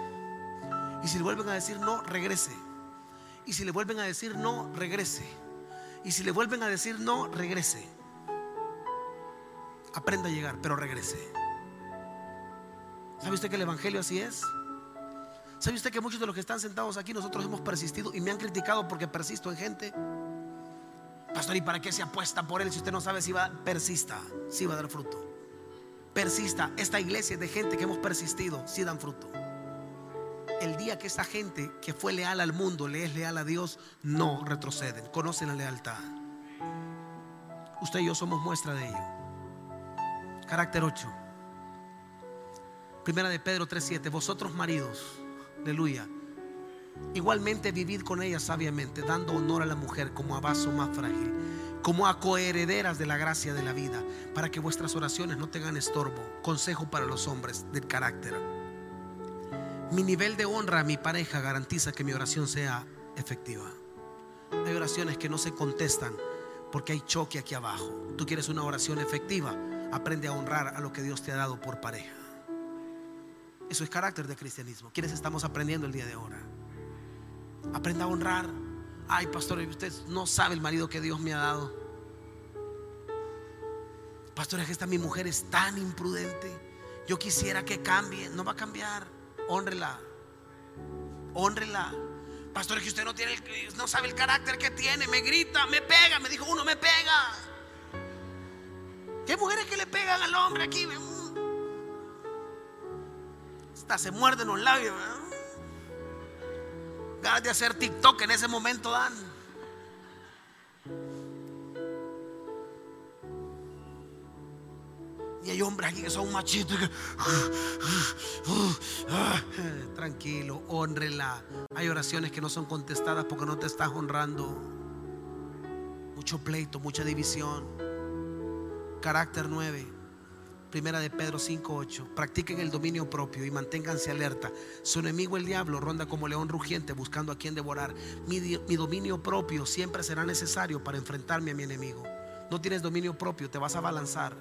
Y si le vuelven a decir no, regrese. Y si le vuelven a decir no, regrese. Y si le vuelven a decir no, regrese. Aprenda a llegar, pero regrese. ¿Sabe usted que el Evangelio así es? ¿Sabe usted que muchos de los que están sentados aquí nosotros hemos persistido y me han criticado porque persisto en gente? Pastor, ¿y para qué se apuesta por él si usted no sabe si va persista, si va a dar fruto? Persista. Esta iglesia es de gente que hemos persistido, si dan fruto. El día que esa gente que fue leal al mundo le es leal a Dios, no retroceden, conocen la lealtad. Usted y yo somos muestra de ello. Carácter 8. Primera de Pedro 3:7. Vosotros maridos, aleluya. Igualmente vivid con ella sabiamente, dando honor a la mujer como a vaso más frágil, como a coherederas de la gracia de la vida, para que vuestras oraciones no tengan estorbo. Consejo para los hombres del carácter. Mi nivel de honra a mi pareja garantiza que mi oración sea efectiva. Hay oraciones que no se contestan porque hay choque aquí abajo. Tú quieres una oración efectiva aprende a honrar a lo que Dios te ha dado por pareja. Eso es carácter de cristianismo. ¿Quiénes estamos aprendiendo el día de ahora? Aprenda a honrar. Ay, pastor, usted no sabe el marido que Dios me ha dado. Pastor, es que esta mi mujer es tan imprudente. Yo quisiera que cambie. No va a cambiar. Honrela. Honrela. Pastor, es que usted no tiene no sabe el carácter que tiene. Me grita, me pega. Me dijo uno, me pega. ¿Qué mujeres que le pegan al hombre aquí? Hasta se muerden los labios. Ganas de hacer TikTok en ese momento dan. Y hay hombres aquí que son machitos. (laughs) Tranquilo, honrela. Hay oraciones que no son contestadas porque no te estás honrando. Mucho pleito, mucha división. Carácter 9. Primera de Pedro 5:8. Practiquen el dominio propio y manténganse alerta. Su enemigo el diablo ronda como león rugiente buscando a quien devorar. Mi, mi, dominio propio siempre será necesario para enfrentarme a mi enemigo. No tienes dominio propio, te vas a balanzar.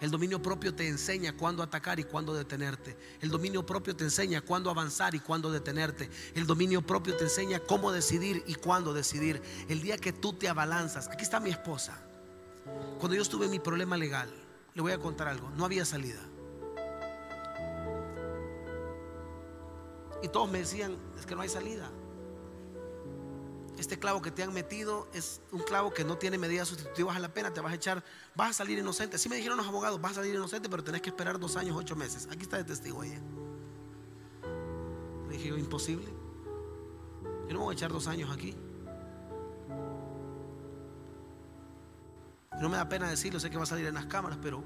El dominio propio te enseña cuándo atacar y cuándo detenerte. El dominio propio te enseña cuándo avanzar y cuándo detenerte. El dominio propio te enseña cómo decidir y cuándo decidir. El día que tú te abalanzas, aquí está mi esposa. Cuando yo estuve en mi problema legal, le voy a contar algo, no había salida. Y todos me decían, es que no hay salida. Este clavo que te han metido es un clavo que no tiene medidas sustitutivas a la pena, te vas a echar, vas a salir inocente. Así me dijeron los abogados, vas a salir inocente, pero tenés que esperar dos años, ocho meses. Aquí está el testigo ella. Le dije imposible. Yo no voy a echar dos años aquí. No me da pena decirlo, sé que va a salir en las cámaras, pero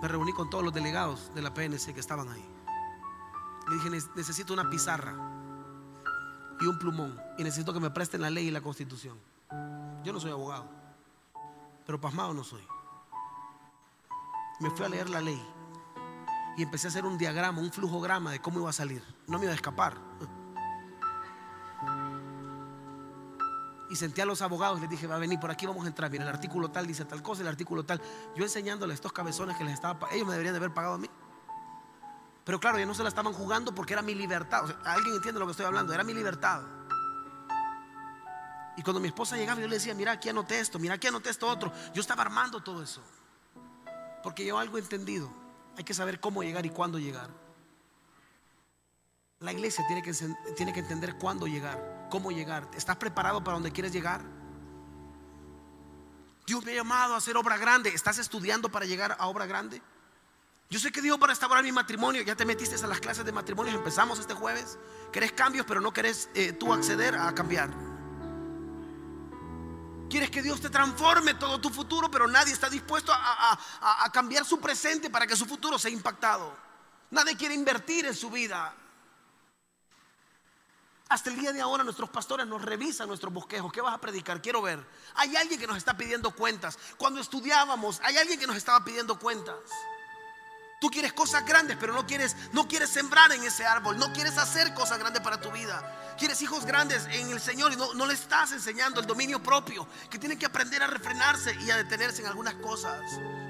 me reuní con todos los delegados de la PNC que estaban ahí. Le dije, necesito una pizarra. y un plumón y necesito que me presten la ley y la constitución. Yo no soy abogado, pero pasmado no soy. Me fui a leer la ley y empecé a hacer un diagrama, un flujograma de cómo iba a salir. No me iba a escapar. Y sentí a los abogados, les dije, va a venir, por aquí vamos a entrar. Mira, el artículo tal dice tal cosa, el artículo tal. Yo enseñándoles estos cabezones que les estaba, ellos me deberían de haber pagado a mí. Pero claro, ya no se la estaban jugando porque era mi libertad. Alguien entiende lo que estoy hablando, era mi libertad. Y cuando mi esposa llegaba, yo le decía, mira, aquí anoté esto, mira, aquí anoté esto otro. Yo estaba armando todo eso. Porque yo algo he entendido. Hay que saber cómo llegar y cuándo llegar. La iglesia tiene que, tiene que entender cuándo llegar, cómo llegar. ¿Estás preparado para donde quieres llegar? Dios me ha llamado a hacer obra grande. ¿Estás estudiando para llegar a obra grande? Yo sé que Dios para restaurar mi matrimonio. Ya te metiste a las clases de matrimonio. Empezamos este jueves. Querés cambios, pero no querés eh, tú acceder a cambiar. Quieres que Dios te transforme todo tu futuro, pero nadie está dispuesto a, cambiar su presente para que su futuro sea impactado. Nadie quiere invertir en su vida. Hasta el día de ahora nuestros pastores nos revisan nuestros bosquejos. ¿Qué vas a predicar? Quiero ver. Hay alguien que nos está pidiendo cuentas. Cuando estudiábamos, hay alguien que nos estaba pidiendo cuentas. Tú quieres cosas grandes, pero no quieres, no quieres sembrar en ese árbol, no quieres hacer cosas grandes para tu vida. Quieres hijos grandes en el Señor y no, no le estás enseñando el dominio propio, que tienen que aprender a refrenarse y a detenerse en algunas cosas.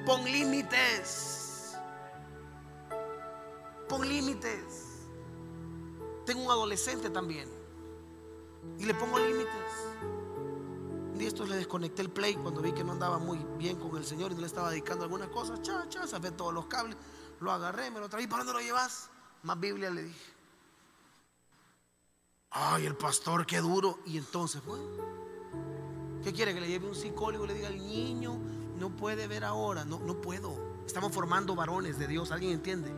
Pon límites. Pon límites. Tengo un adolescente también y le pongo límites. Y esto le desconecté el play cuando vi que no andaba muy bien con el Señor y no le estaba dedicando algunas cosas. Cha, cha, ve todos los cables. Lo agarré, me lo traí. ¿Para dónde lo llevas? Más Biblia le dije. Ay, el pastor, qué duro. Y entonces, fue ¿qué quiere? Que le lleve un psicólogo y le diga al niño, no puede ver ahora. No, no puedo. Estamos formando varones de Dios. ¿Alguien entiende?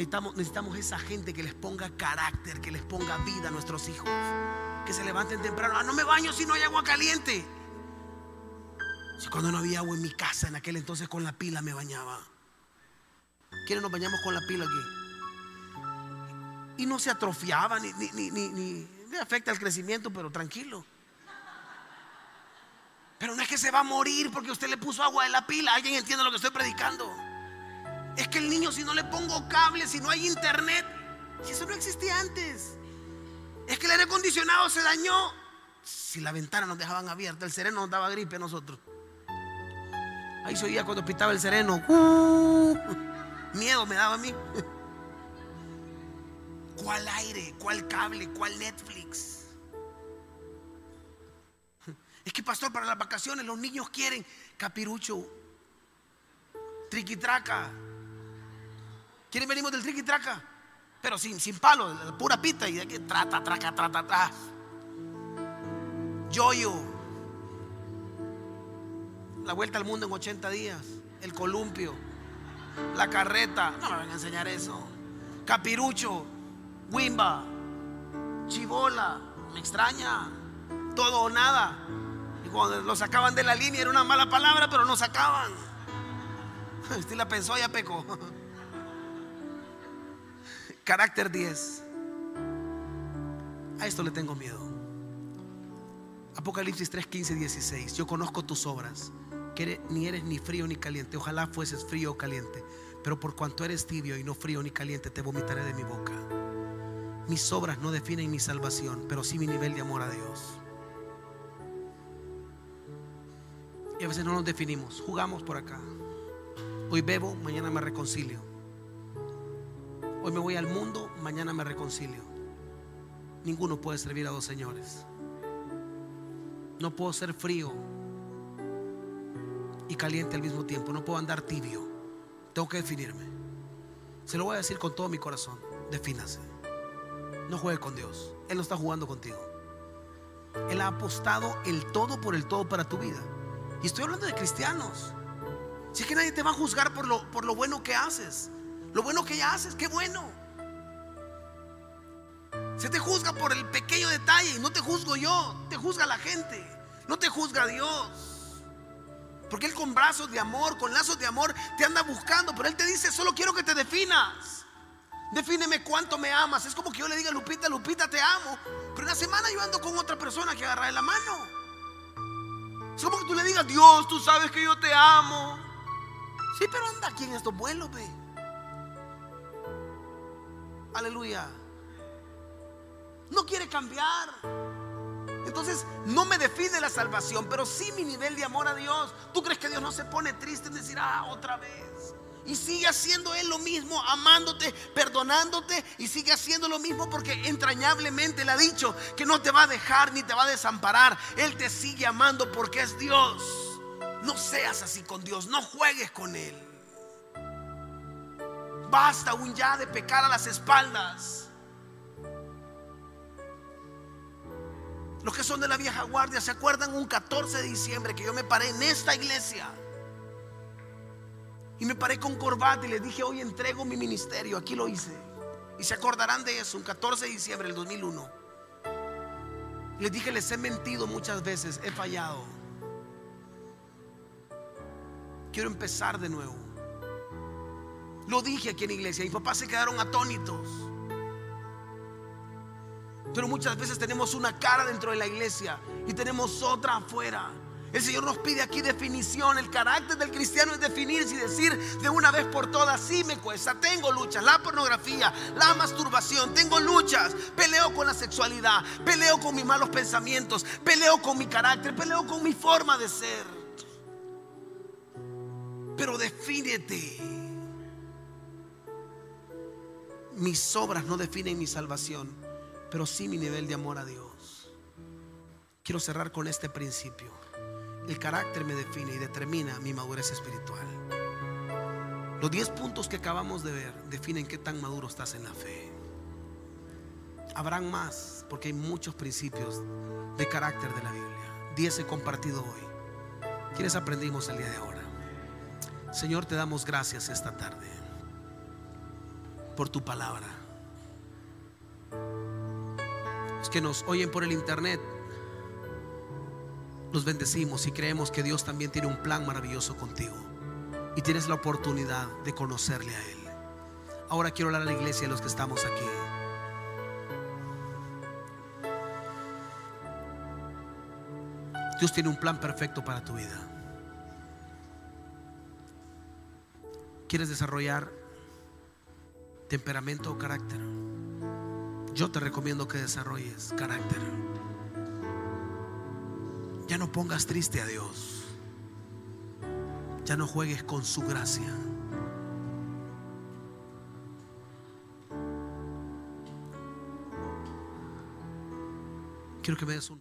Necesitamos, esa gente que les ponga carácter, que les ponga vida a nuestros hijos. Que se levanten temprano. Ah, no me baño si no hay agua caliente. Si cuando no había agua en mi casa, en aquel entonces con la pila me bañaba. ¿Quiénes nos bañamos con la pila aquí? Y no se atrofiaba ni, ni, ni, ni, le afecta el crecimiento, pero tranquilo. Pero no es que se va a morir porque usted le puso agua de la pila. ¿Alguien entiende lo que estoy predicando? Es que el niño, si no le pongo cable, si no hay internet, si eso no existía antes. Es que el aire acondicionado se dañó. Si la ventana nos dejaban abierta, el sereno nos daba gripe a nosotros. Ahí se oía cuando pitaba el sereno. Uh, miedo me daba a mí. ¿Cuál aire? ¿Cuál cable? ¿Cuál Netflix? Es que, pastor, para las vacaciones los niños quieren capirucho, triquitraca. ¿Quieren venimos del triquitraca? Pero sin, sin palo, pura pita y de que trata, traca, trata, trata. Yoyo. La vuelta al mundo en 80 días. El columpio. La carreta. No me van a enseñar eso. Capirucho. Wimba. Chivola. Me extraña. Todo o nada. Y cuando lo sacaban de la línea era una mala palabra, pero no sacaban. (laughs) Usted la pensó, ya pecó. (laughs) Carácter 10. A esto le tengo miedo. Apocalipsis 3, 15, 16. Yo conozco tus obras, que ni eres ni frío ni caliente. Ojalá fueses frío o caliente. Pero por cuanto eres tibio y no frío ni caliente, te vomitaré de mi boca. Mis obras no definen mi salvación, pero sí mi nivel de amor a Dios. Y a veces no nos definimos, jugamos por acá. Hoy bebo, mañana me reconcilio. Hoy me voy al mundo, mañana me reconcilio. Ninguno puede servir a dos señores. No puedo ser frío y caliente al mismo tiempo. No puedo andar tibio. Tengo que definirme. Se lo voy a decir con todo mi corazón. Defínase. No juegue con Dios. Él no está jugando contigo. Él ha apostado el todo por el todo para tu vida. Y estoy hablando de cristianos. Si es que nadie te va a juzgar por lo, por lo bueno que haces. Lo bueno que ya haces, qué bueno. Se te juzga por el pequeño detalle y no te juzgo yo, te juzga la gente, no te juzga Dios. Porque Él con brazos de amor, con lazos de amor, te anda buscando, pero Él te dice, solo quiero que te definas. Defíneme cuánto me amas. Es como que yo le diga, Lupita, Lupita, te amo. Pero una semana yo ando con otra persona que agarra de la mano. Es como que tú le digas, Dios, tú sabes que yo te amo. Sí, pero anda aquí en estos vuelos, ve. Aleluya. No quiere cambiar. Entonces no me define la salvación, pero sí mi nivel de amor a Dios. ¿Tú crees que Dios no se pone triste en decir, ah, otra vez? Y sigue haciendo Él lo mismo, amándote, perdonándote. Y sigue haciendo lo mismo porque entrañablemente le ha dicho que no te va a dejar ni te va a desamparar. Él te sigue amando porque es Dios. No seas así con Dios, no juegues con Él. Basta aún ya de pecar a las espaldas. Los que son de la vieja guardia, ¿se acuerdan un 14 de diciembre que yo me paré en esta iglesia? Y me paré con corbata y les dije, hoy entrego mi ministerio, aquí lo hice. Y se acordarán de eso, un 14 de diciembre del 2001. Les dije, les he mentido muchas veces, he fallado. Quiero empezar de nuevo. Lo dije aquí en la iglesia. Mis papás se quedaron atónitos. Pero muchas veces tenemos una cara dentro de la iglesia y tenemos otra afuera. El Señor nos pide aquí definición. El carácter del cristiano es definirse y decir de una vez por todas, sí me cuesta, tengo luchas, la pornografía, la masturbación, tengo luchas, peleo con la sexualidad, peleo con mis malos pensamientos, peleo con mi carácter, peleo con mi forma de ser. Pero defínete. Mis obras no definen mi salvación, pero sí mi nivel de amor a Dios. Quiero cerrar con este principio. El carácter me define y determina mi madurez espiritual. Los 10 puntos que acabamos de ver definen qué tan maduro estás en la fe. Habrán más porque hay muchos principios de carácter de la Biblia. 10 he compartido hoy. ¿Quiénes aprendimos el día de ahora? Señor, te damos gracias esta tarde por tu palabra. Los que nos oyen por el internet, los bendecimos y creemos que Dios también tiene un plan maravilloso contigo. Y tienes la oportunidad de conocerle a Él. Ahora quiero hablar a la iglesia de los que estamos aquí. Dios tiene un plan perfecto para tu vida. ¿Quieres desarrollar temperamento o carácter? Yo te recomiendo que desarrolles carácter. Ya no pongas triste a Dios. Ya no juegues con su gracia. Quiero que me des un